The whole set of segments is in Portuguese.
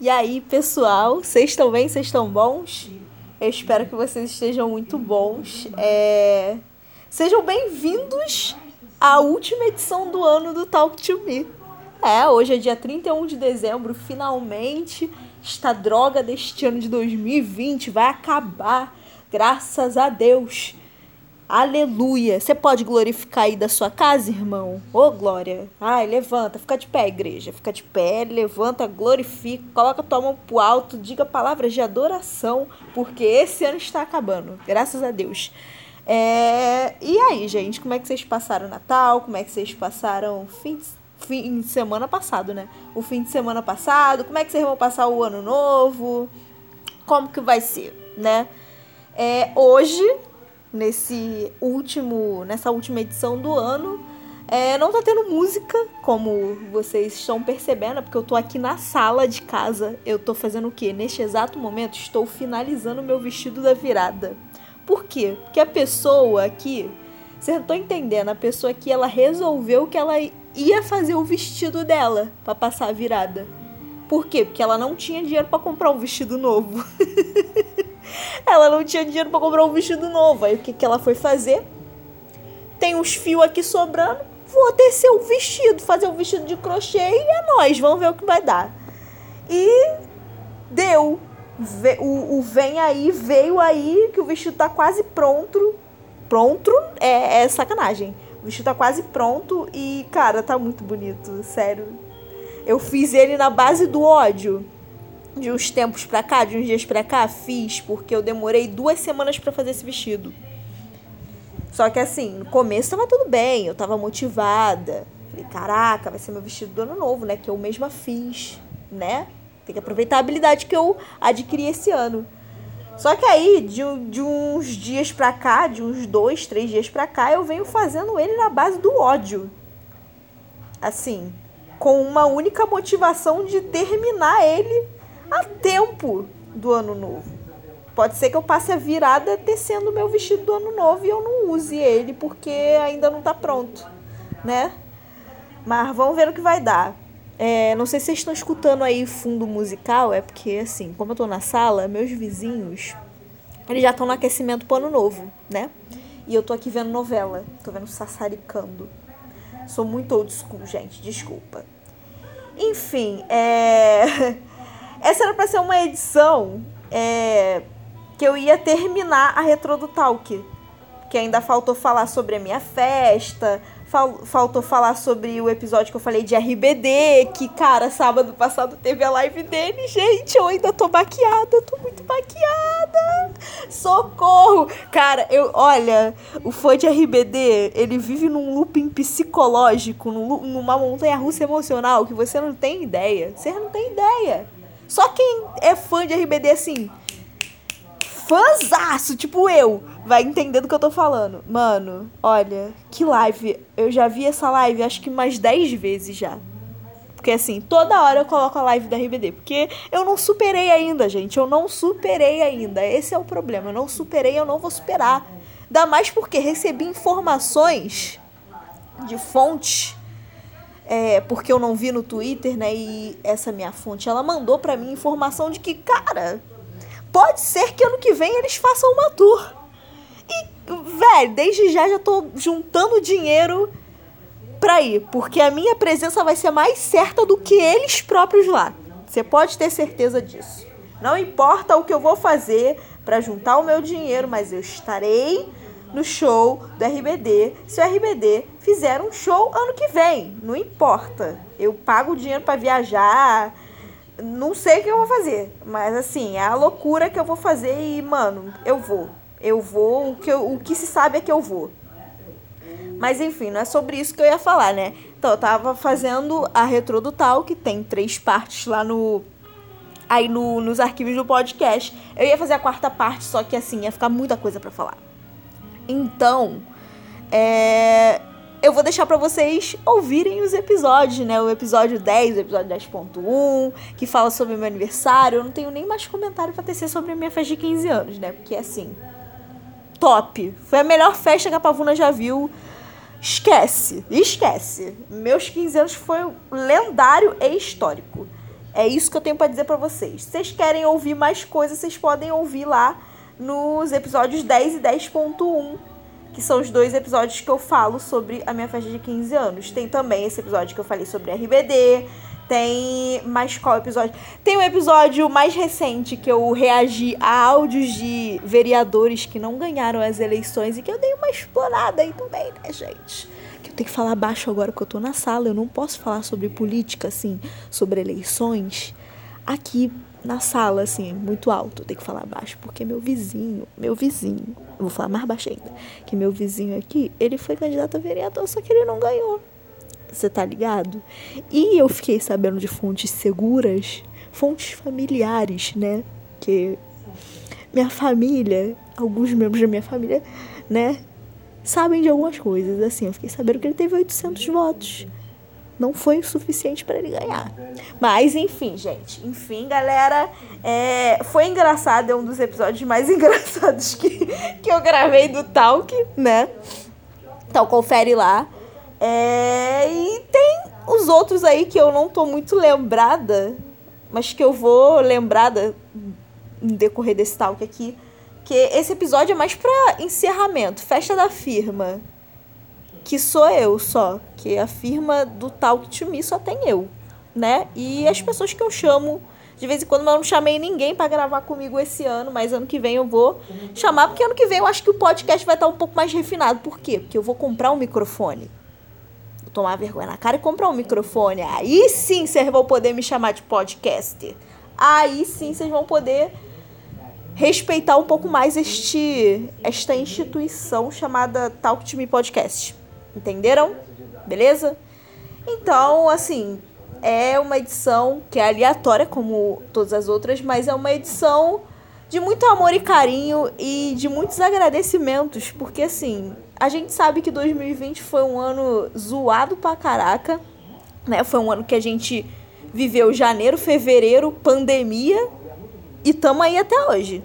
E aí, pessoal, vocês estão bem? Vocês estão bons? Eu espero que vocês estejam muito bons. É... Sejam bem-vindos à última edição do ano do Talk to Me. É, hoje é dia 31 de dezembro, finalmente esta droga deste ano de 2020 vai acabar, graças a Deus. Aleluia. Você pode glorificar aí da sua casa, irmão? Ô, oh, glória. Ai, levanta, fica de pé, igreja. Fica de pé, levanta, glorifica, coloca tua mão pro alto, diga palavras de adoração, porque esse ano está acabando. Graças a Deus. É... E aí, gente, como é que vocês passaram o Natal? Como é que vocês passaram fim de, fim de semana passado, né? O fim de semana passado? Como é que vocês vão passar o ano novo? Como que vai ser, né? É, hoje nesse último, nessa última edição do ano. É, não tá tendo música, como vocês estão percebendo, porque eu tô aqui na sala de casa. Eu tô fazendo o quê? Neste exato momento, estou finalizando o meu vestido da virada. Por quê? Porque a pessoa aqui, vocês não estão entendendo, a pessoa aqui, ela resolveu que ela ia fazer o vestido dela para passar a virada. Por quê? Porque ela não tinha dinheiro para comprar um vestido novo. ela não tinha dinheiro para comprar um vestido novo. Aí o que, que ela foi fazer? Tem uns fios aqui sobrando. Vou tecer o vestido, fazer um vestido de crochê e é nóis, vamos ver o que vai dar. E deu. O, o vem aí, veio aí, que o vestido tá quase pronto. Pronto é, é sacanagem. O vestido tá quase pronto e, cara, tá muito bonito, sério. Eu fiz ele na base do ódio de uns tempos pra cá, de uns dias pra cá, fiz, porque eu demorei duas semanas para fazer esse vestido. Só que assim, no começo tava tudo bem, eu tava motivada. Falei, caraca, vai ser meu vestido do ano novo, né? Que eu mesma fiz, né? Tem que aproveitar a habilidade que eu adquiri esse ano. Só que aí, de, de uns dias pra cá, de uns dois, três dias pra cá, eu venho fazendo ele na base do ódio. Assim, com uma única motivação de terminar ele a tempo do ano novo. Pode ser que eu passe a virada tecendo meu vestido do ano novo e eu não use ele porque ainda não está pronto, né? Mas vamos ver o que vai dar. É, não sei se vocês estão escutando aí fundo musical, é porque, assim, como eu tô na sala, meus vizinhos, eles já estão no aquecimento pro ano novo, né? E eu tô aqui vendo novela, tô vendo Sassaricando. Sou muito old school, gente, desculpa. Enfim, é... Essa era para ser uma edição é, que eu ia terminar a Retro do Talk. Que ainda faltou falar sobre a minha festa, fal faltou falar sobre o episódio que eu falei de RBD, que, cara, sábado passado teve a live dele. Gente, eu ainda tô maquiada, eu tô muito maquiada. Socorro! Cara, eu, olha, o fã de RBD, ele vive num looping psicológico, num, numa montanha russa emocional que você não tem ideia. Você não tem ideia. Só quem é fã de RBD, assim, fãzaço, tipo eu, vai entender do que eu tô falando. Mano, olha, que live. Eu já vi essa live acho que mais 10 vezes já. Porque assim, toda hora eu coloco a live da RBD. Porque eu não superei ainda, gente. Eu não superei ainda. Esse é o problema. Eu não superei, eu não vou superar. Ainda mais porque recebi informações de fontes é, porque eu não vi no Twitter, né? E essa minha fonte, ela mandou para mim informação de que, cara, pode ser que ano que vem eles façam uma tour. E, velho, desde já já tô juntando dinheiro pra ir, porque a minha presença vai ser mais certa do que eles próprios lá. Você pode ter certeza disso. Não importa o que eu vou fazer para juntar o meu dinheiro, mas eu estarei no show do RBD se o RBD fizer um show ano que vem. Não importa. Eu pago o dinheiro para viajar. Não sei o que eu vou fazer. Mas assim, é a loucura que eu vou fazer e, mano, eu vou. Eu vou. O que, eu, o que se sabe é que eu vou. Mas enfim, não é sobre isso que eu ia falar, né? Então, eu tava fazendo a Retro do Tal, que tem três partes lá no. Aí no, nos arquivos do podcast. Eu ia fazer a quarta parte, só que assim, ia ficar muita coisa para falar. Então, é, eu vou deixar para vocês ouvirem os episódios, né? O episódio 10, o episódio 10.1, que fala sobre meu aniversário. Eu não tenho nem mais comentário para tecer sobre a minha festa de 15 anos, né? Porque assim, top. Foi a melhor festa que a Pavuna já viu. Esquece, esquece. Meus 15 anos foi lendário e histórico. É isso que eu tenho para dizer para vocês. Se vocês querem ouvir mais coisas, vocês podem ouvir lá nos episódios 10 e 10.1, que são os dois episódios que eu falo sobre a minha festa de 15 anos. Tem também esse episódio que eu falei sobre RBD, tem mais qual episódio? Tem um episódio mais recente que eu reagi a áudios de vereadores que não ganharam as eleições e que eu dei uma explorada aí também, né, gente? Que eu tenho que falar baixo agora que eu tô na sala, eu não posso falar sobre política, assim, sobre eleições aqui na sala, assim, muito alto. Tenho que falar baixo porque meu vizinho, meu vizinho, eu vou falar mais baixo ainda, que meu vizinho aqui, ele foi candidato a vereador, só que ele não ganhou. Você tá ligado? E eu fiquei sabendo de fontes seguras, fontes familiares, né? Que minha família, alguns membros da minha família, né? Sabem de algumas coisas. Assim, eu fiquei sabendo que ele teve 800 votos. Não foi o suficiente para ele ganhar. Mas, enfim, gente. Enfim, galera. É, foi engraçado. É um dos episódios mais engraçados que, que eu gravei do Talk, né? Então, confere lá. É, e tem os outros aí que eu não tô muito lembrada, mas que eu vou lembrada no decorrer desse talk aqui. Que esse episódio é mais pra encerramento, festa da firma. Que sou eu só. Que a firma do Talk to Me só tem eu, né? E as pessoas que eu chamo de vez em quando eu não chamei ninguém para gravar comigo esse ano, mas ano que vem eu vou chamar, porque ano que vem eu acho que o podcast vai estar um pouco mais refinado. Por quê? Porque eu vou comprar um microfone tomar vergonha na cara e comprar um microfone. Aí sim vocês vão poder me chamar de podcaster. Aí sim vocês vão poder respeitar um pouco mais este esta instituição chamada Talk to Me Podcast. Entenderam? Beleza? Então, assim, é uma edição que é aleatória como todas as outras, mas é uma edição de muito amor e carinho e de muitos agradecimentos, porque assim, a gente sabe que 2020 foi um ano zoado pra caraca, né? Foi um ano que a gente viveu janeiro, fevereiro, pandemia e tamo aí até hoje.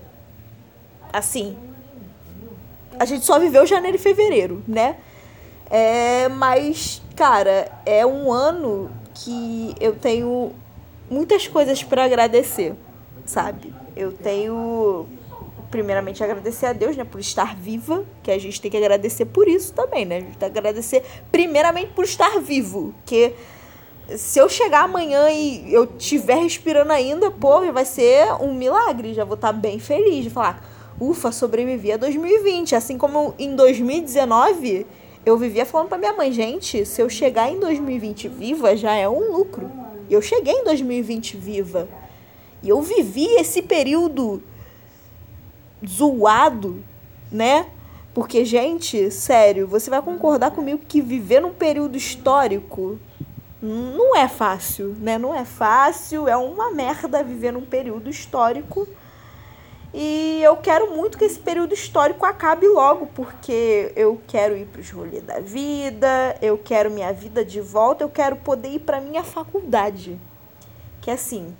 Assim, a gente só viveu janeiro e fevereiro, né? É, mas, cara, é um ano que eu tenho muitas coisas para agradecer, sabe? Eu tenho primeiramente agradecer a Deus, né, por estar viva, que a gente tem que agradecer por isso também, né? A gente tem que agradecer primeiramente por estar vivo, que se eu chegar amanhã e eu estiver respirando ainda, pô, vai ser um milagre, já vou estar bem feliz de falar, ufa, sobrevivi a 2020, assim como em 2019 eu vivia falando para minha mãe, gente, se eu chegar em 2020 viva já é um lucro. E eu cheguei em 2020 viva. E eu vivi esse período zoado, né? Porque, gente, sério, você vai concordar comigo que viver num período histórico não é fácil, né? Não é fácil, é uma merda viver num período histórico. E eu quero muito que esse período histórico acabe logo, porque eu quero ir para os rolês da vida, eu quero minha vida de volta, eu quero poder ir para minha faculdade. Que assim,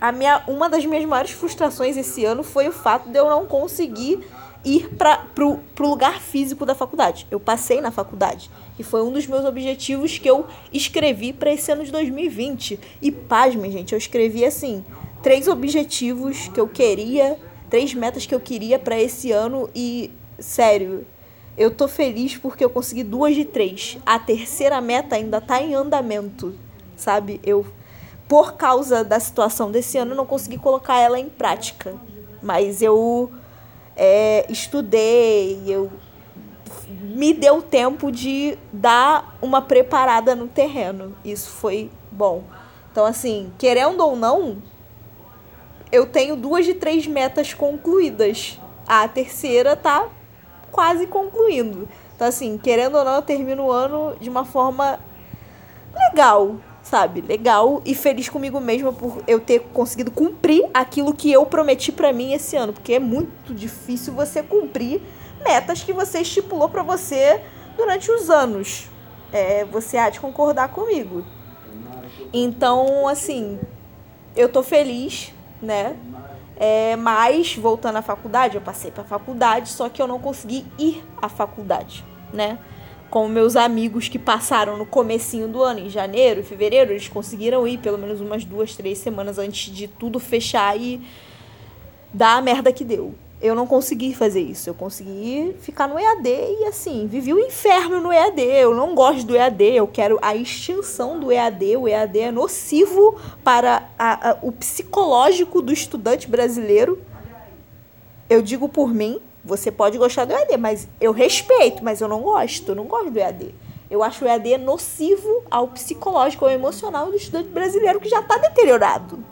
a minha, uma das minhas maiores frustrações esse ano foi o fato de eu não conseguir ir para pro, pro lugar físico da faculdade. Eu passei na faculdade e foi um dos meus objetivos que eu escrevi para esse ano de 2020. E pasmem, gente, eu escrevi assim, três objetivos que eu queria, três metas que eu queria para esse ano e sério, eu tô feliz porque eu consegui duas de três. A terceira meta ainda tá em andamento, sabe? Eu por causa da situação desse ano, não consegui colocar ela em prática. Mas eu é, estudei, eu me deu tempo de dar uma preparada no terreno. Isso foi bom. Então, assim, querendo ou não, eu tenho duas de três metas concluídas. A terceira tá quase concluindo. Então, assim, querendo ou não, eu termino o ano de uma forma legal sabe, legal e feliz comigo mesma por eu ter conseguido cumprir aquilo que eu prometi para mim esse ano, porque é muito difícil você cumprir metas que você estipulou para você durante os anos. É, você há de concordar comigo. Então, assim, eu tô feliz, né? É, mas, voltando à faculdade, eu passei pra faculdade, só que eu não consegui ir à faculdade, né? como meus amigos que passaram no comecinho do ano, em janeiro, fevereiro, eles conseguiram ir pelo menos umas duas, três semanas antes de tudo fechar e dar a merda que deu. Eu não consegui fazer isso. Eu consegui ficar no EAD e assim, vivi o inferno no EAD. Eu não gosto do EAD, eu quero a extinção do EAD. O EAD é nocivo para a, a, o psicológico do estudante brasileiro. Eu digo por mim, você pode gostar do EAD, mas eu respeito, mas eu não gosto. Eu não gosto do EAD. Eu acho o EAD nocivo ao psicológico, ao emocional do estudante brasileiro que já está deteriorado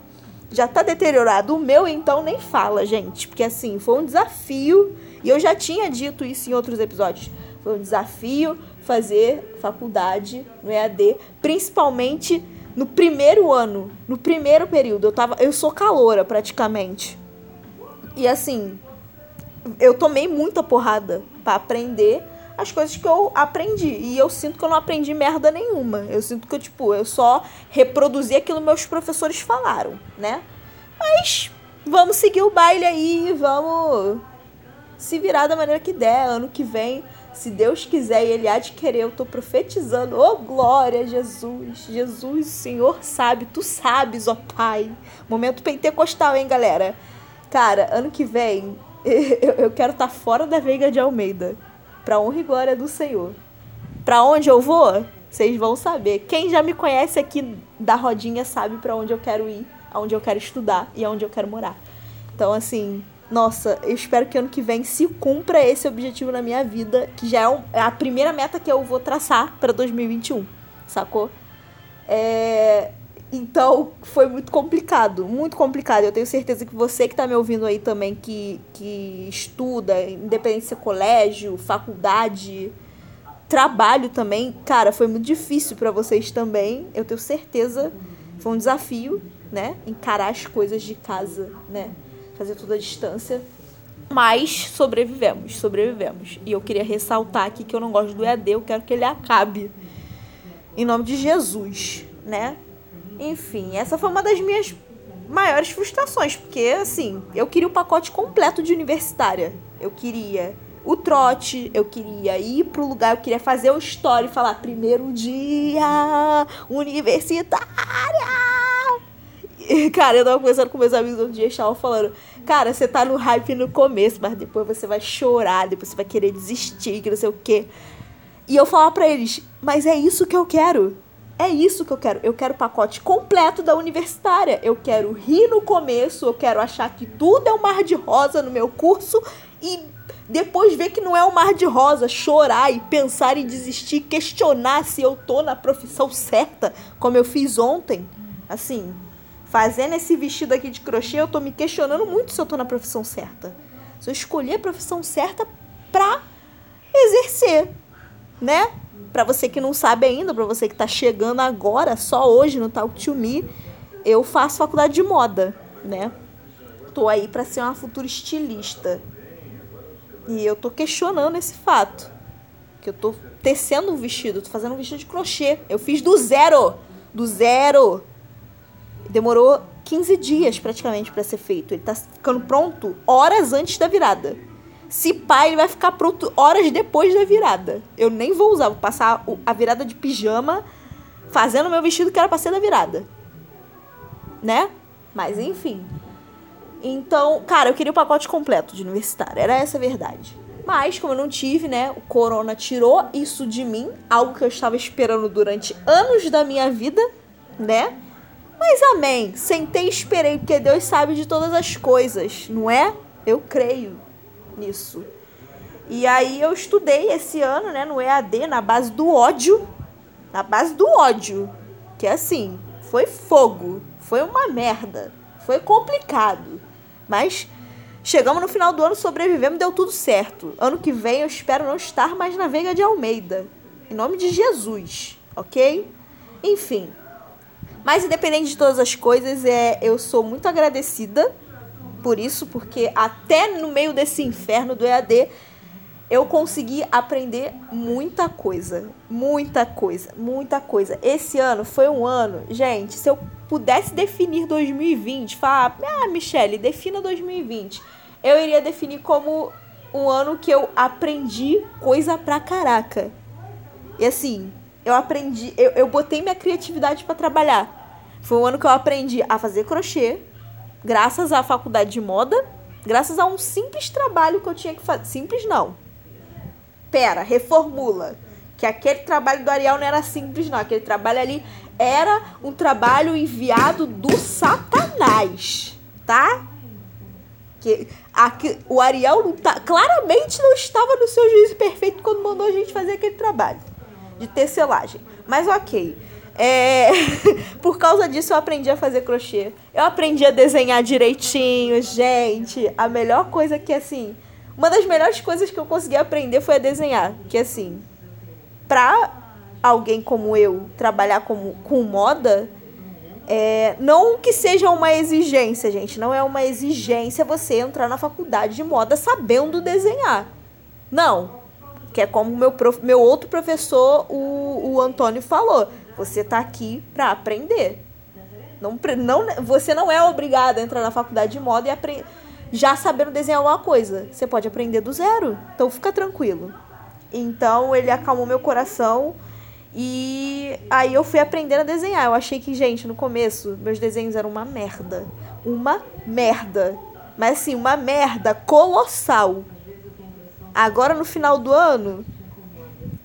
já tá deteriorado. O meu, então, nem fala, gente. Porque, assim, foi um desafio. E eu já tinha dito isso em outros episódios. Foi um desafio fazer faculdade no EAD, principalmente no primeiro ano, no primeiro período. Eu, tava, eu sou caloura, praticamente. E, assim, eu tomei muita porrada para aprender as coisas que eu aprendi. E eu sinto que eu não aprendi merda nenhuma. Eu sinto que tipo, eu só reproduzi aquilo que meus professores falaram, né? Mas vamos seguir o baile aí, vamos se virar da maneira que der. Ano que vem, se Deus quiser e Ele há de querer, eu tô profetizando. Oh, glória, Jesus! Jesus, Senhor sabe, tu sabes, ó Pai. Momento pentecostal, hein, galera? Cara, ano que vem, eu quero estar tá fora da Veiga de Almeida para honra e glória do Senhor. Para onde eu vou? Vocês vão saber. Quem já me conhece aqui da rodinha sabe para onde eu quero ir, aonde eu quero estudar e aonde eu quero morar. Então, assim, nossa, eu espero que ano que vem se cumpra esse objetivo na minha vida, que já é, é a primeira meta que eu vou traçar para 2021, sacou? É, então, foi muito complicado, muito complicado. Eu tenho certeza que você que está me ouvindo aí também, que, que estuda, independente se é colégio, faculdade, trabalho também, cara, foi muito difícil para vocês também. Eu tenho certeza, foi um desafio, né? Encarar as coisas de casa, né? Fazer tudo à distância. Mas sobrevivemos, sobrevivemos. E eu queria ressaltar aqui que eu não gosto do EAD, eu quero que ele acabe. Em nome de Jesus, né? Enfim, essa foi uma das minhas maiores frustrações, porque assim, eu queria o pacote completo de universitária. Eu queria o trote, eu queria ir pro lugar, eu queria fazer o story e falar primeiro dia universitária. E, cara, eu tava conversando com meus amigos outro dia, estavam falando, cara, você tá no hype no começo, mas depois você vai chorar, depois você vai querer desistir, que não sei o quê. E eu falava pra eles, mas é isso que eu quero. É isso que eu quero. Eu quero o pacote completo da universitária. Eu quero rir no começo, eu quero achar que tudo é um mar de rosa no meu curso e depois ver que não é um mar de rosa, chorar e pensar em desistir, questionar se eu tô na profissão certa, como eu fiz ontem. Assim, fazendo esse vestido aqui de crochê, eu tô me questionando muito se eu tô na profissão certa. Se eu escolhi a profissão certa pra exercer, né? Para você que não sabe ainda, para você que está chegando agora, só hoje no Talk to Me, eu faço faculdade de moda, né? Tô aí para ser uma futura estilista. E eu tô questionando esse fato. Que eu tô tecendo um vestido, tô fazendo um vestido de crochê. Eu fiz do zero, do zero. Demorou 15 dias praticamente para ser feito. Ele tá ficando pronto horas antes da virada. Se pá, ele vai ficar pronto horas depois da virada. Eu nem vou usar, vou passar a virada de pijama fazendo meu vestido que era pra ser da virada. Né? Mas enfim. Então, cara, eu queria o pacote completo de universitário. Era essa a verdade. Mas, como eu não tive, né? O corona tirou isso de mim. Algo que eu estava esperando durante anos da minha vida, né? Mas amém. Sentei e esperei, porque Deus sabe de todas as coisas, não é? Eu creio nisso. E aí eu estudei esse ano, né, no EAD, na base do ódio. Na base do ódio. Que assim, foi fogo. Foi uma merda. Foi complicado. Mas chegamos no final do ano, sobrevivemos, deu tudo certo. Ano que vem eu espero não estar mais na Veiga de Almeida. Em nome de Jesus, ok? Enfim. Mas independente de todas as coisas, é, eu sou muito agradecida por isso, porque até no meio desse inferno do EAD eu consegui aprender muita coisa, muita coisa, muita coisa. Esse ano foi um ano, gente, se eu pudesse definir 2020, falar, ah, Michele, defina 2020. Eu iria definir como um ano que eu aprendi coisa pra caraca. E assim, eu aprendi, eu, eu botei minha criatividade para trabalhar. Foi um ano que eu aprendi a fazer crochê, graças à faculdade de moda, graças a um simples trabalho que eu tinha que fazer. Simples não. Pera, reformula. Que aquele trabalho do Ariel não era simples, não. Aquele trabalho ali era um trabalho enviado do Satanás, tá? Que aqui, o Ariel não tá, claramente não estava no seu juízo perfeito quando mandou a gente fazer aquele trabalho de tecelagem. Mas ok. É, por causa disso eu aprendi a fazer crochê. Eu aprendi a desenhar direitinho, gente. A melhor coisa que assim, uma das melhores coisas que eu consegui aprender foi a desenhar, que assim, pra alguém como eu trabalhar como, com moda, é, não que seja uma exigência, gente. Não é uma exigência você entrar na faculdade de moda sabendo desenhar. Não. Que é como meu, prof, meu outro professor, o, o Antônio, falou. Você tá aqui para aprender. Não, não, você não é obrigado a entrar na faculdade de moda e já sabendo desenhar alguma coisa. Você pode aprender do zero. Então fica tranquilo. Então ele acalmou meu coração e aí eu fui aprendendo a desenhar. Eu achei que, gente, no começo, meus desenhos eram uma merda. Uma merda. Mas assim, uma merda colossal. Agora no final do ano,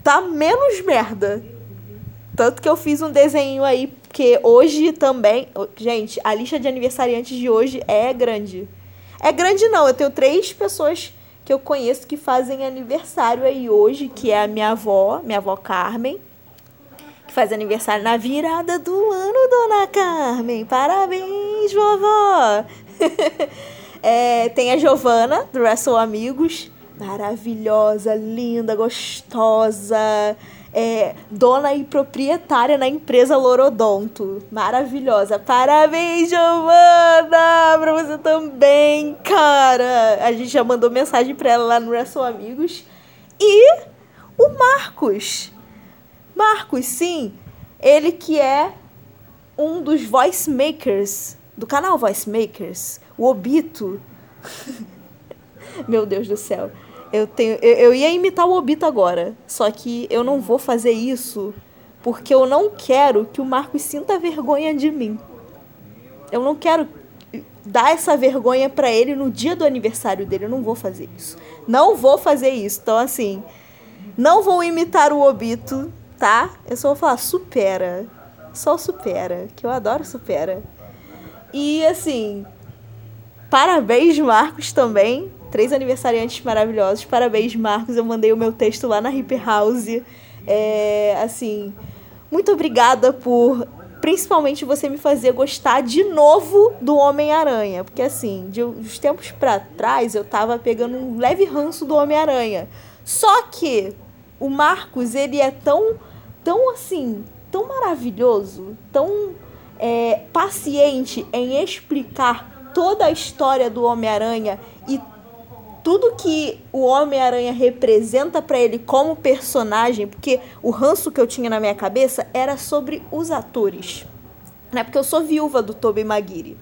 tá menos merda. Tanto que eu fiz um desenho aí, porque hoje também. Gente, a lista de aniversariantes de hoje é grande. É grande não, eu tenho três pessoas que eu conheço que fazem aniversário aí hoje, que é a minha avó, minha avó Carmen que faz aniversário na virada do ano, dona Carmen. Parabéns, vovó! é, tem a Giovana, do Wrestle Amigos. Maravilhosa, linda, gostosa. É, dona e proprietária na empresa Lorodonto. Maravilhosa. Parabéns, Giovana! Pra você também, cara! A gente já mandou mensagem pra ela lá no Wrestle Amigos. E o Marcos Marcos, sim, ele que é um dos voice makers do canal Voice Makers, o Obito. Meu Deus do céu. Eu, tenho, eu, eu ia imitar o Obito agora, só que eu não vou fazer isso porque eu não quero que o Marcos sinta vergonha de mim. Eu não quero dar essa vergonha para ele no dia do aniversário dele. Eu não vou fazer isso. Não vou fazer isso. Então, assim, não vou imitar o Obito tá? Eu só vou falar supera. Só supera, que eu adoro supera. E assim, parabéns, Marcos, também. Três aniversariantes maravilhosos. Parabéns, Marcos. Eu mandei o meu texto lá na Hip House. É, assim, muito obrigada por principalmente você me fazer gostar de novo do Homem-Aranha. Porque, assim, de uns tempos para trás eu tava pegando um leve ranço do Homem-Aranha. Só que o Marcos, ele é tão tão assim, tão maravilhoso, tão é, paciente em explicar toda a história do Homem-Aranha e tudo que o Homem-Aranha representa para ele como personagem, porque o ranço que eu tinha na minha cabeça era sobre os atores. Né? Porque eu sou viúva do Tobey Maguire.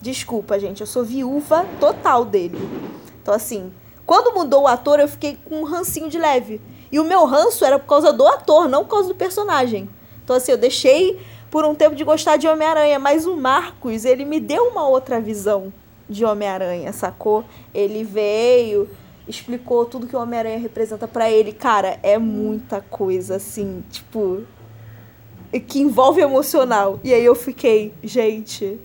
Desculpa, gente, eu sou viúva total dele. Então, assim, quando mudou o ator, eu fiquei com um rancinho de leve. E o meu ranço era por causa do ator, não por causa do personagem. Então, assim, eu deixei por um tempo de gostar de Homem-Aranha, mas o Marcos, ele me deu uma outra visão de Homem-Aranha, sacou? Ele veio, explicou tudo que o Homem-Aranha representa para ele. Cara, é muita coisa, assim, tipo. que envolve emocional. E aí eu fiquei, gente.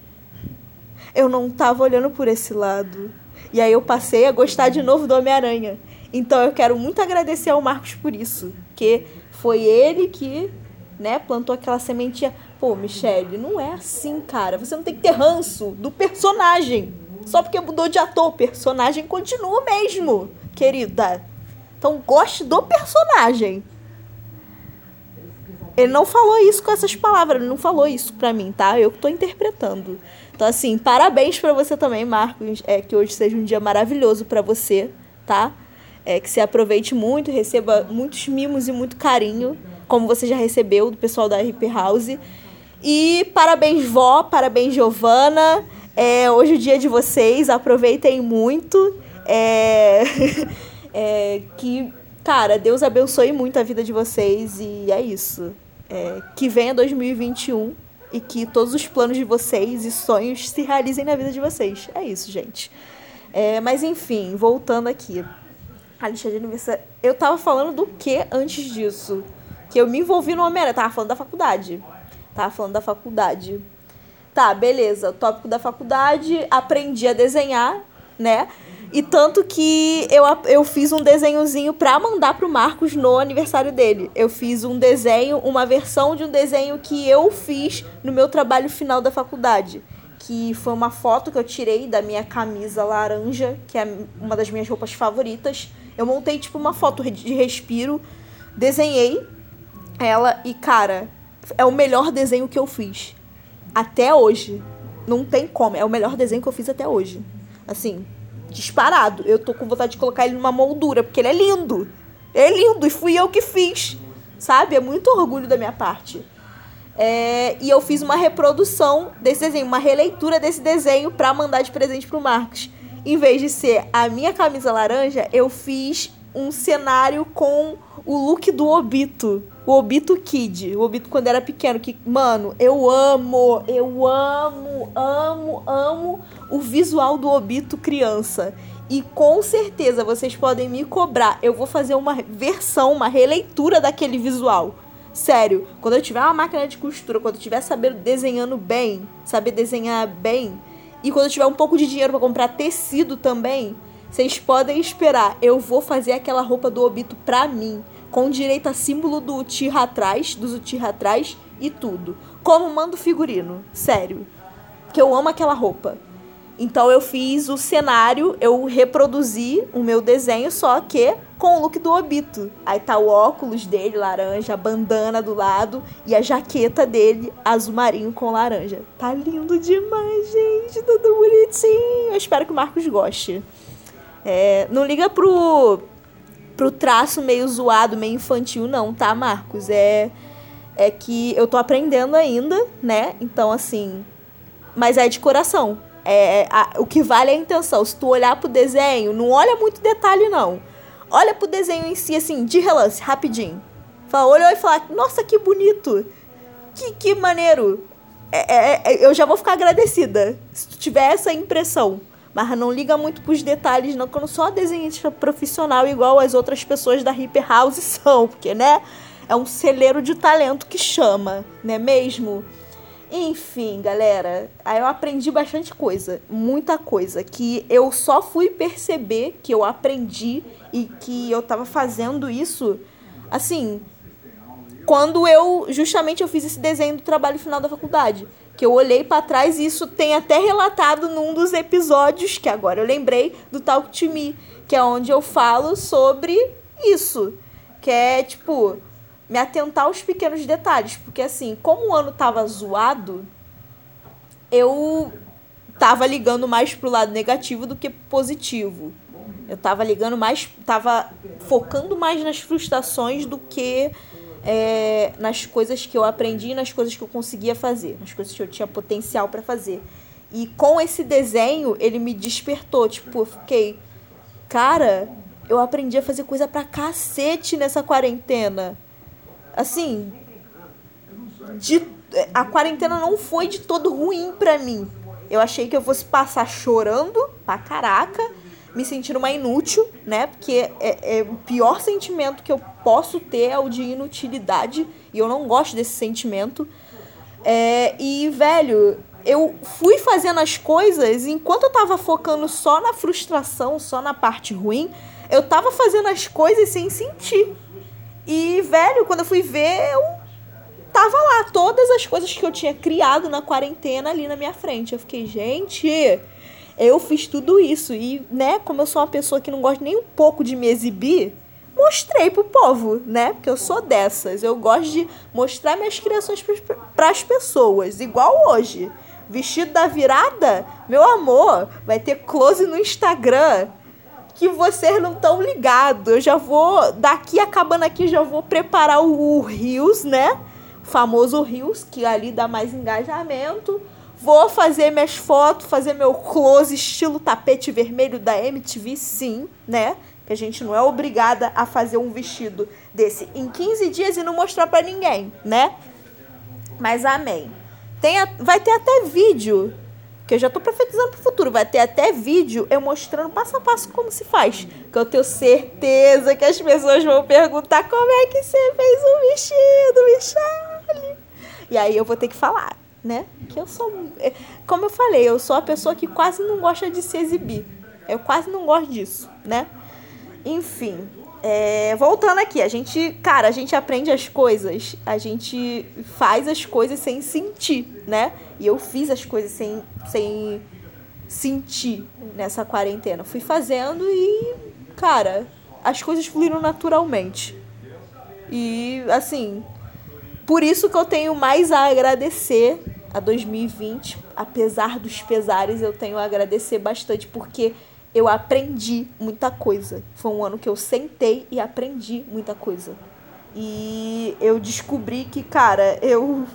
Eu não tava olhando por esse lado. E aí eu passei a gostar de novo do Homem-Aranha. Então eu quero muito agradecer ao Marcos por isso, que foi ele que, né, plantou aquela sementinha. Pô, Michelle, não é assim, cara. Você não tem que ter ranço do personagem. Só porque mudou de ator, o personagem continua mesmo, querida. Então goste do personagem. Ele não falou isso com essas palavras, ele não falou isso pra mim, tá? Eu que tô interpretando. Então, assim, parabéns para você também, Marcos. É, que hoje seja um dia maravilhoso para você, tá? É, que você aproveite muito, receba muitos mimos e muito carinho, como você já recebeu do pessoal da Hip House. E parabéns, vó, parabéns, Giovana. É, hoje o dia de vocês, aproveitem muito. É, é, que cara, Deus abençoe muito a vida de vocês e é isso. É, que venha 2021 e que todos os planos de vocês e sonhos se realizem na vida de vocês. É isso, gente. É, mas enfim, voltando aqui. A lista de aniversário. Eu tava falando do que antes disso? Que eu me envolvi no Homem-Aranha. Tava falando da faculdade. Tava falando da faculdade. Tá, beleza. Tópico da faculdade. Aprendi a desenhar, né? E tanto que eu, eu fiz um desenhozinho pra mandar pro Marcos no aniversário dele. Eu fiz um desenho, uma versão de um desenho que eu fiz no meu trabalho final da faculdade. Que foi uma foto que eu tirei da minha camisa laranja, que é uma das minhas roupas favoritas. Eu montei tipo uma foto de respiro, desenhei ela e, cara, é o melhor desenho que eu fiz. Até hoje. Não tem como. É o melhor desenho que eu fiz até hoje. Assim, disparado. Eu tô com vontade de colocar ele numa moldura, porque ele é lindo. É lindo e fui eu que fiz. Sabe? É muito orgulho da minha parte. É, e eu fiz uma reprodução desse desenho, uma releitura desse desenho para mandar de presente pro Marcos. Em vez de ser a minha camisa laranja, eu fiz um cenário com o look do Obito. O Obito Kid. O Obito quando era pequeno. Que, mano, eu amo, eu amo, amo, amo o visual do Obito criança. E com certeza vocês podem me cobrar. Eu vou fazer uma versão, uma releitura daquele visual. Sério, quando eu tiver uma máquina de costura, quando eu tiver saber desenhando bem, saber desenhar bem, e quando eu tiver um pouco de dinheiro para comprar tecido também, vocês podem esperar. Eu vou fazer aquela roupa do Obito pra mim, com direito a símbolo do Uchiha atrás, dos Uchiha atrás e tudo. Como mando figurino, sério. Que eu amo aquela roupa. Então eu fiz o cenário, eu reproduzi o meu desenho, só que com o look do Obito. Aí tá o óculos dele, laranja, a bandana do lado e a jaqueta dele, azul marinho com laranja. Tá lindo demais, gente. Tudo bonitinho. Eu espero que o Marcos goste. É, não liga pro, pro traço meio zoado, meio infantil, não, tá, Marcos? É, é que eu tô aprendendo ainda, né? Então, assim. Mas é de coração é, a, o que vale é a intenção. Se tu olhar pro desenho, não olha muito detalhe, não. Olha pro desenho em si, assim, de relance, rapidinho. Fala, olhou e fala, nossa, que bonito. Que, que maneiro. É, é, é, eu já vou ficar agradecida se tu tiver essa impressão. Mas não liga muito pros detalhes, não, sou uma desenhista profissional igual as outras pessoas da Hyper House são, porque, né? É um celeiro de talento que chama, não é mesmo? Enfim, galera, aí eu aprendi bastante coisa, muita coisa, que eu só fui perceber que eu aprendi e que eu tava fazendo isso, assim, quando eu, justamente eu fiz esse desenho do trabalho final da faculdade, que eu olhei para trás e isso tem até relatado num dos episódios, que agora eu lembrei, do Talk to Me, que é onde eu falo sobre isso, que é, tipo, me atentar aos pequenos detalhes. Porque assim, como o ano tava zoado, eu tava ligando mais pro lado negativo do que positivo. Eu tava ligando mais. tava focando mais nas frustrações do que é, nas coisas que eu aprendi, nas coisas que eu conseguia fazer, nas coisas que eu tinha potencial para fazer. E com esse desenho, ele me despertou. Tipo, eu fiquei. Cara, eu aprendi a fazer coisa pra cacete nessa quarentena assim, de, a quarentena não foi de todo ruim pra mim. Eu achei que eu fosse passar chorando pra caraca, me sentindo uma inútil, né? Porque é, é, o pior sentimento que eu posso ter é o de inutilidade. E eu não gosto desse sentimento. É, e, velho, eu fui fazendo as coisas enquanto eu tava focando só na frustração, só na parte ruim, eu tava fazendo as coisas sem sentir. E, velho, quando eu fui ver, eu tava lá, todas as coisas que eu tinha criado na quarentena ali na minha frente. Eu fiquei, gente, eu fiz tudo isso. E, né, como eu sou uma pessoa que não gosta nem um pouco de me exibir, mostrei pro povo, né? Porque eu sou dessas. Eu gosto de mostrar minhas criações para as pessoas, igual hoje. Vestido da virada, meu amor, vai ter close no Instagram que vocês não estão ligados. Eu já vou, daqui acabando aqui, já vou preparar o, Rios, né? O famoso Rios, que ali dá mais engajamento. Vou fazer minhas fotos, fazer meu close estilo tapete vermelho da MTV, sim, né? Que a gente não é obrigada a fazer um vestido desse em 15 dias e não mostrar para ninguém, né? Mas amém. Tem a, vai ter até vídeo, que eu já tô profetizando pro futuro, vai ter até vídeo eu mostrando passo a passo como se faz. Que eu tenho certeza que as pessoas vão perguntar como é que você fez o vestido, Michelle. E aí eu vou ter que falar, né? Que eu sou. É, como eu falei, eu sou a pessoa que quase não gosta de se exibir. Eu quase não gosto disso, né? Enfim, é, voltando aqui, a gente, cara, a gente aprende as coisas, a gente faz as coisas sem sentir, né? E eu fiz as coisas sem, sem sentir nessa quarentena. Fui fazendo e, cara, as coisas fluíram naturalmente. E, assim, por isso que eu tenho mais a agradecer a 2020, apesar dos pesares, eu tenho a agradecer bastante, porque eu aprendi muita coisa. Foi um ano que eu sentei e aprendi muita coisa. E eu descobri que, cara, eu.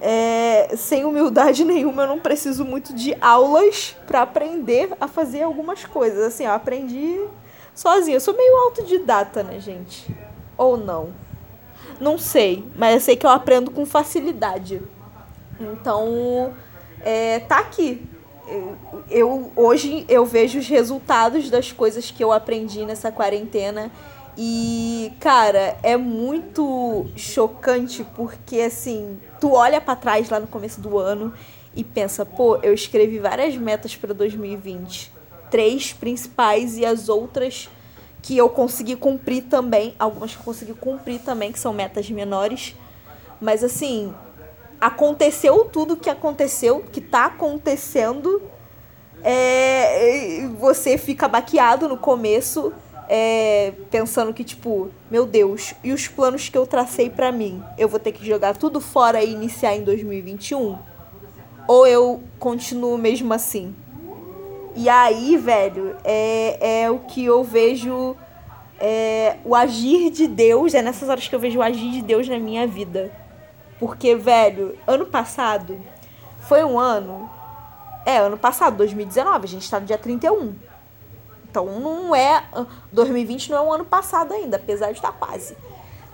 É, sem humildade nenhuma, eu não preciso muito de aulas para aprender a fazer algumas coisas. Assim, eu aprendi sozinha. Eu sou meio autodidata, né, gente? Ou não? Não sei, mas eu sei que eu aprendo com facilidade. Então, é, tá aqui eu, hoje eu vejo os resultados das coisas que eu aprendi nessa quarentena e, cara, é muito chocante porque, assim, tu olha para trás lá no começo do ano e pensa, pô, eu escrevi várias metas para 2020. Três principais e as outras que eu consegui cumprir também. Algumas que eu consegui cumprir também, que são metas menores. Mas, assim, aconteceu tudo que aconteceu, que tá acontecendo, é, você fica baqueado no começo, é, pensando que, tipo, meu Deus, e os planos que eu tracei para mim? Eu vou ter que jogar tudo fora e iniciar em 2021? Ou eu continuo mesmo assim? E aí, velho, é, é o que eu vejo. É, o agir de Deus, é nessas horas que eu vejo o agir de Deus na minha vida porque, velho, ano passado foi um ano. É, ano passado, 2019, a gente tá no dia 31. Então não é. 2020 não é um ano passado ainda, apesar de estar tá quase.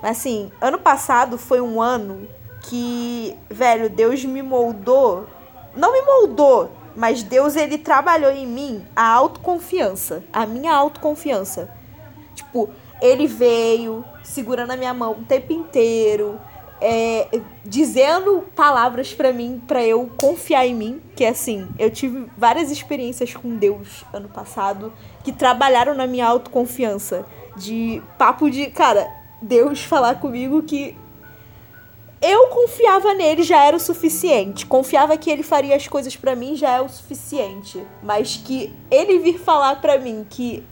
Mas assim, ano passado foi um ano que, velho, Deus me moldou. Não me moldou, mas Deus ele trabalhou em mim a autoconfiança, a minha autoconfiança. Tipo, ele veio segurando a minha mão o tempo inteiro, é, dizendo palavras para mim, para eu confiar em mim, que assim, eu tive várias experiências com Deus ano passado que trabalharam na minha autoconfiança, de papo de, cara, Deus falar comigo que eu confiava nele já era o suficiente. Confiava que ele faria as coisas para mim já é o suficiente, mas que ele vir falar para mim que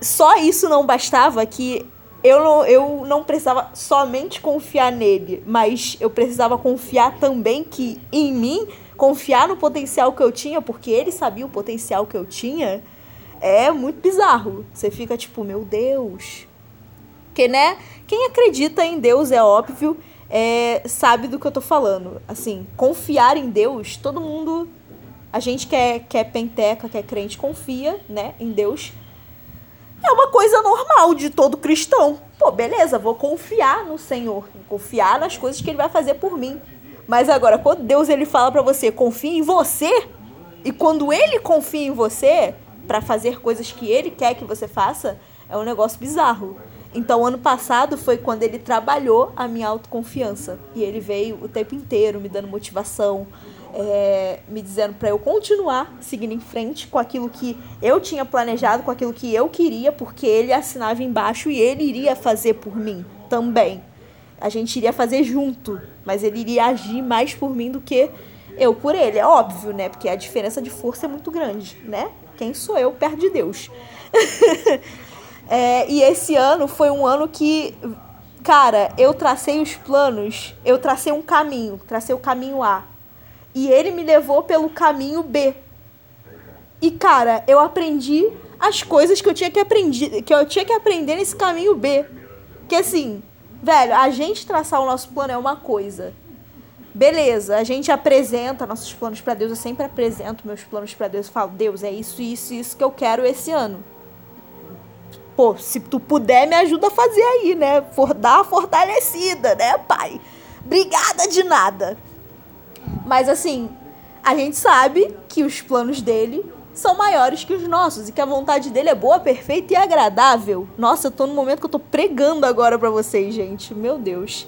só isso não bastava, que eu não, eu não precisava somente confiar nele, mas eu precisava confiar também que em mim, confiar no potencial que eu tinha, porque ele sabia o potencial que eu tinha, é muito bizarro. Você fica tipo, meu Deus. Que, né? Quem acredita em Deus, é óbvio, é, sabe do que eu tô falando. Assim, confiar em Deus, todo mundo. A gente que é, que é penteca, que é crente, confia, né, em Deus é uma coisa normal de todo cristão. Pô, beleza, vou confiar no Senhor, confiar nas coisas que ele vai fazer por mim. Mas agora, quando Deus ele fala para você, confia em você, e quando ele confia em você para fazer coisas que ele quer que você faça, é um negócio bizarro. Então, ano passado foi quando ele trabalhou a minha autoconfiança. E ele veio o tempo inteiro me dando motivação, é, me dizendo para eu continuar seguindo em frente com aquilo que eu tinha planejado, com aquilo que eu queria, porque ele assinava embaixo e ele iria fazer por mim também. A gente iria fazer junto, mas ele iria agir mais por mim do que eu por ele. É óbvio, né? Porque a diferença de força é muito grande, né? Quem sou eu perto de Deus? é, e esse ano foi um ano que, cara, eu tracei os planos, eu tracei um caminho, tracei o caminho A e ele me levou pelo caminho B. E cara, eu aprendi as coisas que eu tinha que aprender, que eu tinha que aprender nesse caminho B. Que assim, velho, a gente traçar o nosso plano é uma coisa. Beleza, a gente apresenta nossos planos para Deus, eu sempre apresento meus planos para Deus, e falo: "Deus, é isso, isso, isso que eu quero esse ano". pô, se tu puder, me ajuda a fazer aí, né? For dar fortalecida, né, pai? Obrigada de nada. Mas assim, a gente sabe que os planos dele são maiores que os nossos e que a vontade dele é boa, perfeita e agradável. Nossa, eu tô no momento que eu tô pregando agora para vocês, gente. Meu Deus.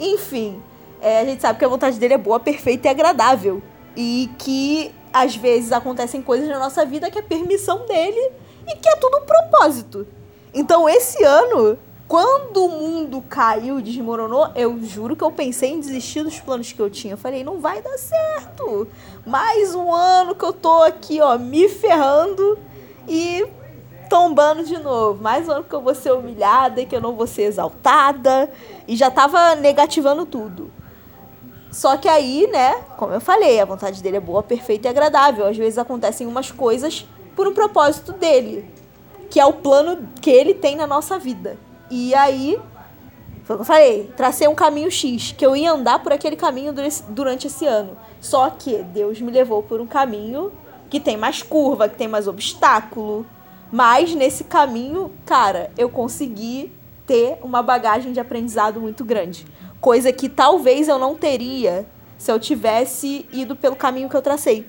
Enfim, é, a gente sabe que a vontade dele é boa, perfeita e agradável. E que às vezes acontecem coisas na nossa vida que é permissão dele e que é tudo um propósito. Então esse ano quando o mundo caiu, desmoronou, eu juro que eu pensei em desistir dos planos que eu tinha. Eu falei, não vai dar certo. Mais um ano que eu tô aqui, ó, me ferrando e tombando de novo. Mais um ano que eu vou ser humilhada e que eu não vou ser exaltada. E já tava negativando tudo. Só que aí, né, como eu falei, a vontade dele é boa, perfeita e agradável. Às vezes acontecem umas coisas por um propósito dele, que é o plano que ele tem na nossa vida. E aí, eu falei, tracei um caminho X, que eu ia andar por aquele caminho durante esse ano. Só que Deus me levou por um caminho que tem mais curva, que tem mais obstáculo. Mas nesse caminho, cara, eu consegui ter uma bagagem de aprendizado muito grande. Coisa que talvez eu não teria se eu tivesse ido pelo caminho que eu tracei.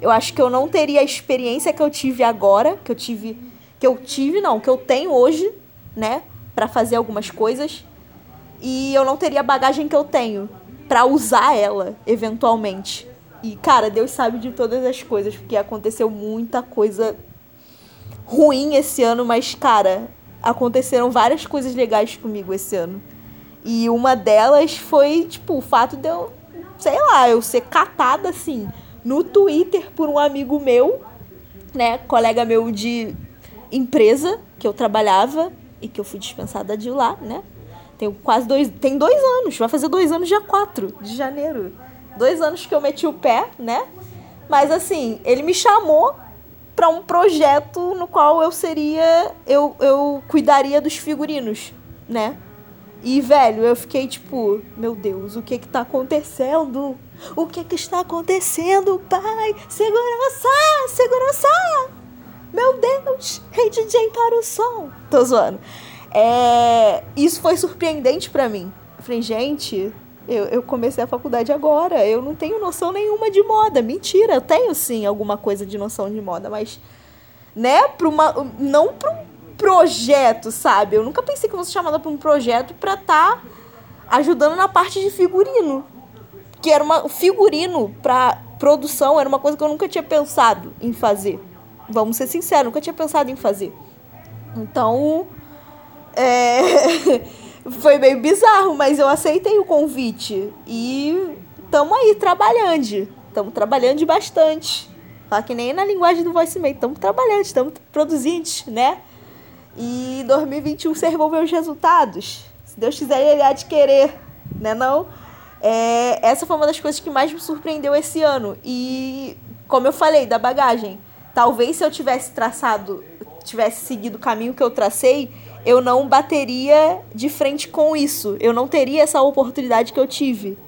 Eu acho que eu não teria a experiência que eu tive agora, que eu tive, que eu tive não, que eu tenho hoje, né? Para fazer algumas coisas e eu não teria a bagagem que eu tenho para usar ela eventualmente. E cara, Deus sabe de todas as coisas, porque aconteceu muita coisa ruim esse ano, mas cara, aconteceram várias coisas legais comigo esse ano. E uma delas foi, tipo, o fato de eu, sei lá, eu ser catada assim no Twitter por um amigo meu, né, colega meu de empresa que eu trabalhava, e que eu fui dispensada de lá, né? Tenho quase dois. Tem dois anos, vai fazer dois anos dia 4 de janeiro. Dois anos que eu meti o pé, né? Mas assim, ele me chamou para um projeto no qual eu seria. Eu, eu cuidaria dos figurinos, né? E, velho, eu fiquei tipo, meu Deus, o que que tá acontecendo? O que que está acontecendo, pai? Segurança! Segurança! Meu Deus! Hey DJ para o som! Tô zoando. É, isso foi surpreendente para mim. Falei, gente, eu, eu comecei a faculdade agora. Eu não tenho noção nenhuma de moda. Mentira, eu tenho sim alguma coisa de noção de moda, mas. Né? Pra uma, não para um projeto, sabe? Eu nunca pensei que fosse chamada para um projeto pra estar tá ajudando na parte de figurino. Que era uma. Figurino pra produção era uma coisa que eu nunca tinha pensado em fazer. Vamos ser sinceros, nunca tinha pensado em fazer. Então, é, foi meio bizarro, mas eu aceitei o convite. E estamos aí trabalhando. Estamos trabalhando bastante. Fala que nem na linguagem do voice mail. Estamos trabalhando, estamos produzindo, né? E 2021 você revolveu os resultados. Se Deus quiser, ele há de querer, né não? É, essa foi uma das coisas que mais me surpreendeu esse ano. E, como eu falei, da bagagem talvez se eu tivesse traçado, tivesse seguido o caminho que eu tracei, eu não bateria de frente com isso. Eu não teria essa oportunidade que eu tive.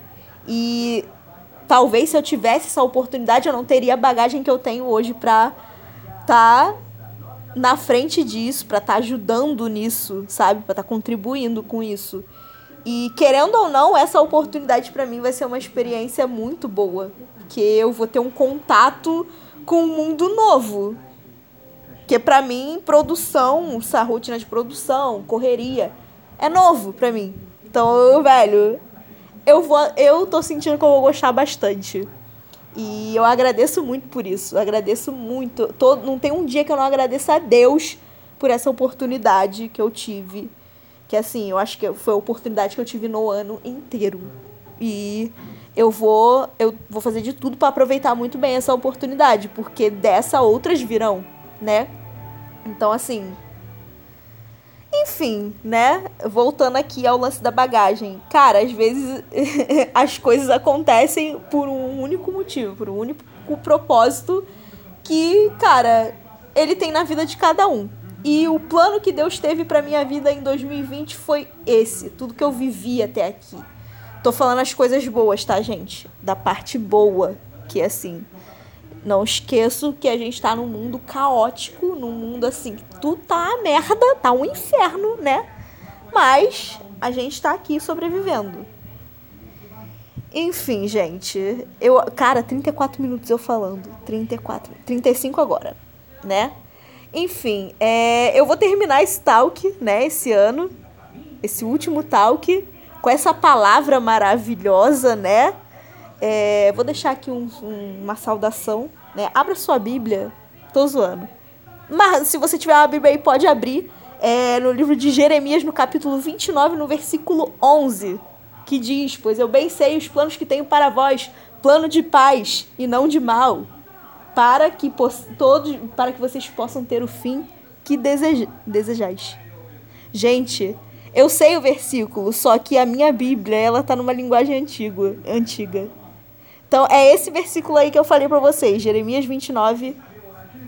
E talvez se eu tivesse essa oportunidade, eu não teria a bagagem que eu tenho hoje pra tá na frente disso, pra estar tá ajudando nisso, sabe? Pra estar tá contribuindo com isso. E querendo ou não, essa oportunidade para mim vai ser uma experiência muito boa, porque eu vou ter um contato com um mundo novo. Que para mim, produção, essa rotina de produção, correria, é novo para mim. Então, eu, velho, eu vou, eu tô sentindo que eu vou gostar bastante. E eu agradeço muito por isso. Agradeço muito. Todo, não tem um dia que eu não agradeça a Deus por essa oportunidade que eu tive. Que assim, eu acho que foi a oportunidade que eu tive no ano inteiro. E eu vou eu vou fazer de tudo para aproveitar muito bem essa oportunidade, porque dessa outras virão, né? Então assim, enfim, né? Voltando aqui ao lance da bagagem. Cara, às vezes as coisas acontecem por um único motivo, por um único propósito que, cara, ele tem na vida de cada um. E o plano que Deus teve para minha vida em 2020 foi esse, tudo que eu vivi até aqui. Tô falando as coisas boas, tá, gente? Da parte boa, que é assim. Não esqueço que a gente tá num mundo caótico, num mundo assim, mundo tá merda, tá um inferno, né? Mas a gente tá aqui sobrevivendo. Enfim, gente. Eu, cara, 34 minutos eu falando. 34. 35 agora, né? Enfim, é, eu vou terminar esse talk, né, esse ano. Esse último talk. Com essa palavra maravilhosa, né? É, vou deixar aqui um, um, uma saudação, né? Abra sua Bíblia. Tô zoando. Mas se você tiver uma Bíblia aí, pode abrir. É, no livro de Jeremias, no capítulo 29, no versículo 11 que diz: Pois eu bem sei os planos que tenho para vós, plano de paz e não de mal, para que todos, para que vocês possam ter o fim que deseja, desejais. Gente, eu sei o versículo, só que a minha Bíblia, ela tá numa linguagem antiga, antiga. Então, é esse versículo aí que eu falei para vocês, Jeremias 29,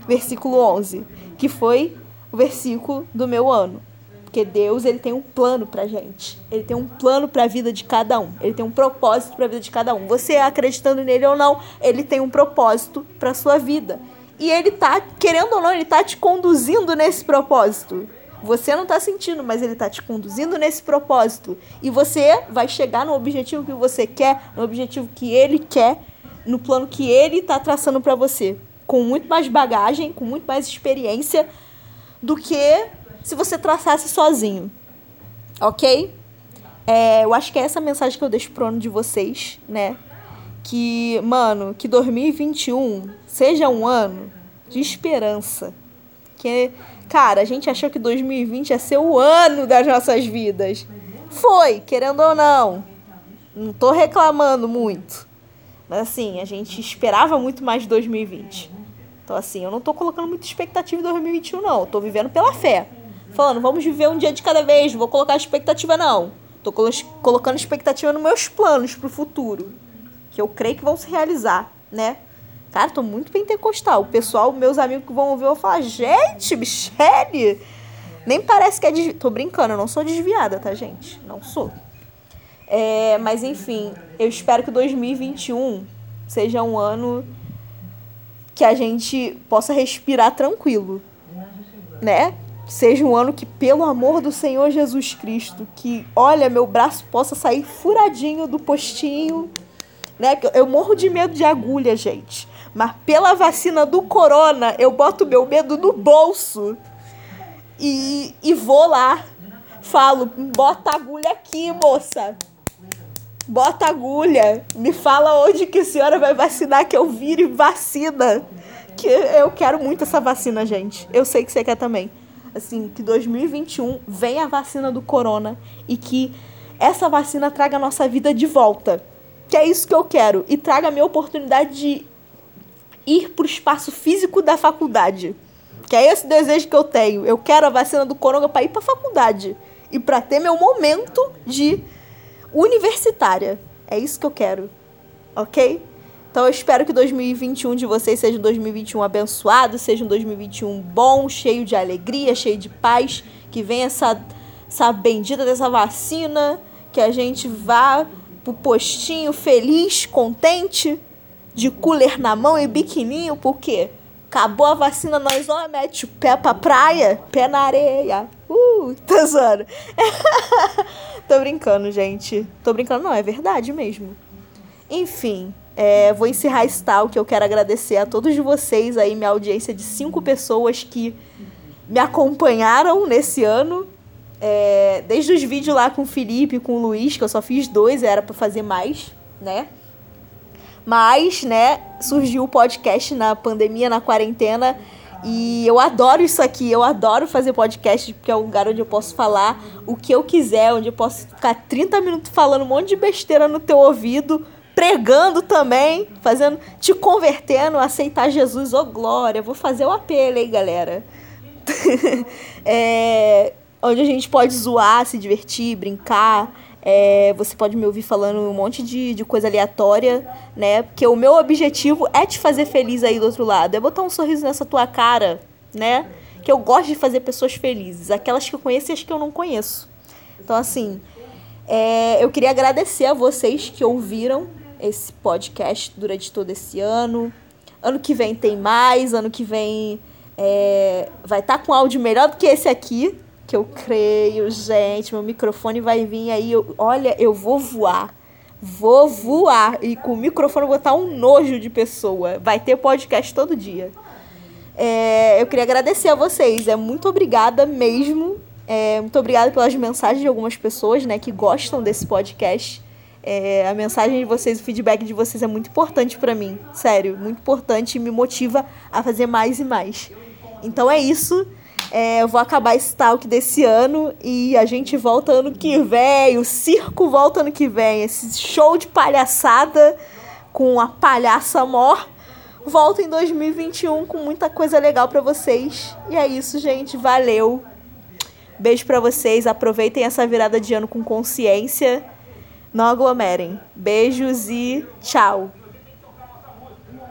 versículo 11, que foi o versículo do meu ano. Porque Deus, ele tem um plano pra gente. Ele tem um plano para a vida de cada um. Ele tem um propósito para a vida de cada um. Você acreditando nele ou não, ele tem um propósito para sua vida. E ele tá, querendo ou não, ele tá te conduzindo nesse propósito. Você não tá sentindo, mas ele tá te conduzindo nesse propósito. E você vai chegar no objetivo que você quer, no objetivo que ele quer, no plano que ele tá traçando para você. Com muito mais bagagem, com muito mais experiência do que se você traçasse sozinho. Ok? É, eu acho que é essa mensagem que eu deixo pro ano de vocês, né? Que, mano, que 2021 seja um ano de esperança. Que, cara, a gente achou que 2020 ia ser o ano das nossas vidas. Foi, querendo ou não. Não tô reclamando muito. Mas assim, a gente esperava muito mais de 2020. Então, assim, eu não tô colocando muita expectativa em 2021, não. Eu tô vivendo pela fé falando, vamos viver um dia de cada vez, não vou colocar expectativa não. Tô colocando expectativa nos meus planos pro futuro, que eu creio que vão se realizar, né? Cara, tô muito pentecostal. O pessoal, meus amigos que vão ouvir, vão falar, gente, Michele, nem parece que é desvi... Tô brincando, eu não sou desviada, tá, gente? Não sou. É, mas enfim, eu espero que 2021 seja um ano que a gente possa respirar tranquilo, né? seja um ano que, pelo amor do Senhor Jesus Cristo, que, olha, meu braço possa sair furadinho do postinho, né? Eu morro de medo de agulha, gente. Mas pela vacina do corona, eu boto meu medo no bolso e, e vou lá. Falo, bota agulha aqui, moça. Bota agulha. Me fala onde que a senhora vai vacinar, que eu vire vacina. Que eu quero muito essa vacina, gente. Eu sei que você quer também assim, que 2021 venha a vacina do corona e que essa vacina traga a nossa vida de volta. Que é isso que eu quero. E traga a minha oportunidade de ir para o espaço físico da faculdade. Que é esse desejo que eu tenho. Eu quero a vacina do corona para ir para a faculdade. E para ter meu momento de universitária. É isso que eu quero. Ok? Então eu espero que 2021 de vocês seja um 2021 abençoado, seja um 2021 bom, cheio de alegria, cheio de paz, que venha essa, essa bendita dessa vacina, que a gente vá pro postinho feliz, contente, de cooler na mão e biquininho, porque acabou a vacina, nós ó, mete o pé pra praia, pé na areia. Uh, zoando. Tô brincando, gente. Tô brincando, não, é verdade mesmo. Enfim, é, vou encerrar esse tal que eu quero agradecer a todos vocês aí, minha audiência de cinco pessoas que me acompanharam nesse ano. É, desde os vídeos lá com o Felipe, com o Luiz, que eu só fiz dois, era para fazer mais, né? Mas, né, surgiu o podcast na pandemia, na quarentena, e eu adoro isso aqui, eu adoro fazer podcast, porque é um lugar onde eu posso falar o que eu quiser, onde eu posso ficar 30 minutos falando um monte de besteira no teu ouvido, pregando também, fazendo, te convertendo aceitar Jesus. Ô, oh, glória, vou fazer o apelo aí, galera. é, onde a gente pode zoar, se divertir, brincar. É, você pode me ouvir falando um monte de, de coisa aleatória, né? Porque o meu objetivo é te fazer feliz aí do outro lado. É botar um sorriso nessa tua cara, né? Que eu gosto de fazer pessoas felizes. Aquelas que eu conheço e as que eu não conheço. Então, assim, é, eu queria agradecer a vocês que ouviram esse podcast durante todo esse ano. Ano que vem tem mais, ano que vem É, vai estar tá com áudio melhor do que esse aqui, que eu creio, gente. Meu microfone vai vir aí. Eu, olha, eu vou voar. Vou voar. E com o microfone eu vou estar um nojo de pessoa. Vai ter podcast todo dia. É, eu queria agradecer a vocês. É muito obrigada mesmo. É, muito obrigada pelas mensagens de algumas pessoas né, que gostam desse podcast. É, a mensagem de vocês, o feedback de vocês é muito importante para mim. Sério, muito importante e me motiva a fazer mais e mais. Então é isso. É, eu vou acabar esse talk desse ano e a gente volta ano que vem. O circo volta ano que vem. Esse show de palhaçada com a palhaça mor volta em 2021 com muita coisa legal para vocês. E é isso, gente. Valeu. Beijo para vocês. Aproveitem essa virada de ano com consciência. Não aglomerem. Beijos e tchau.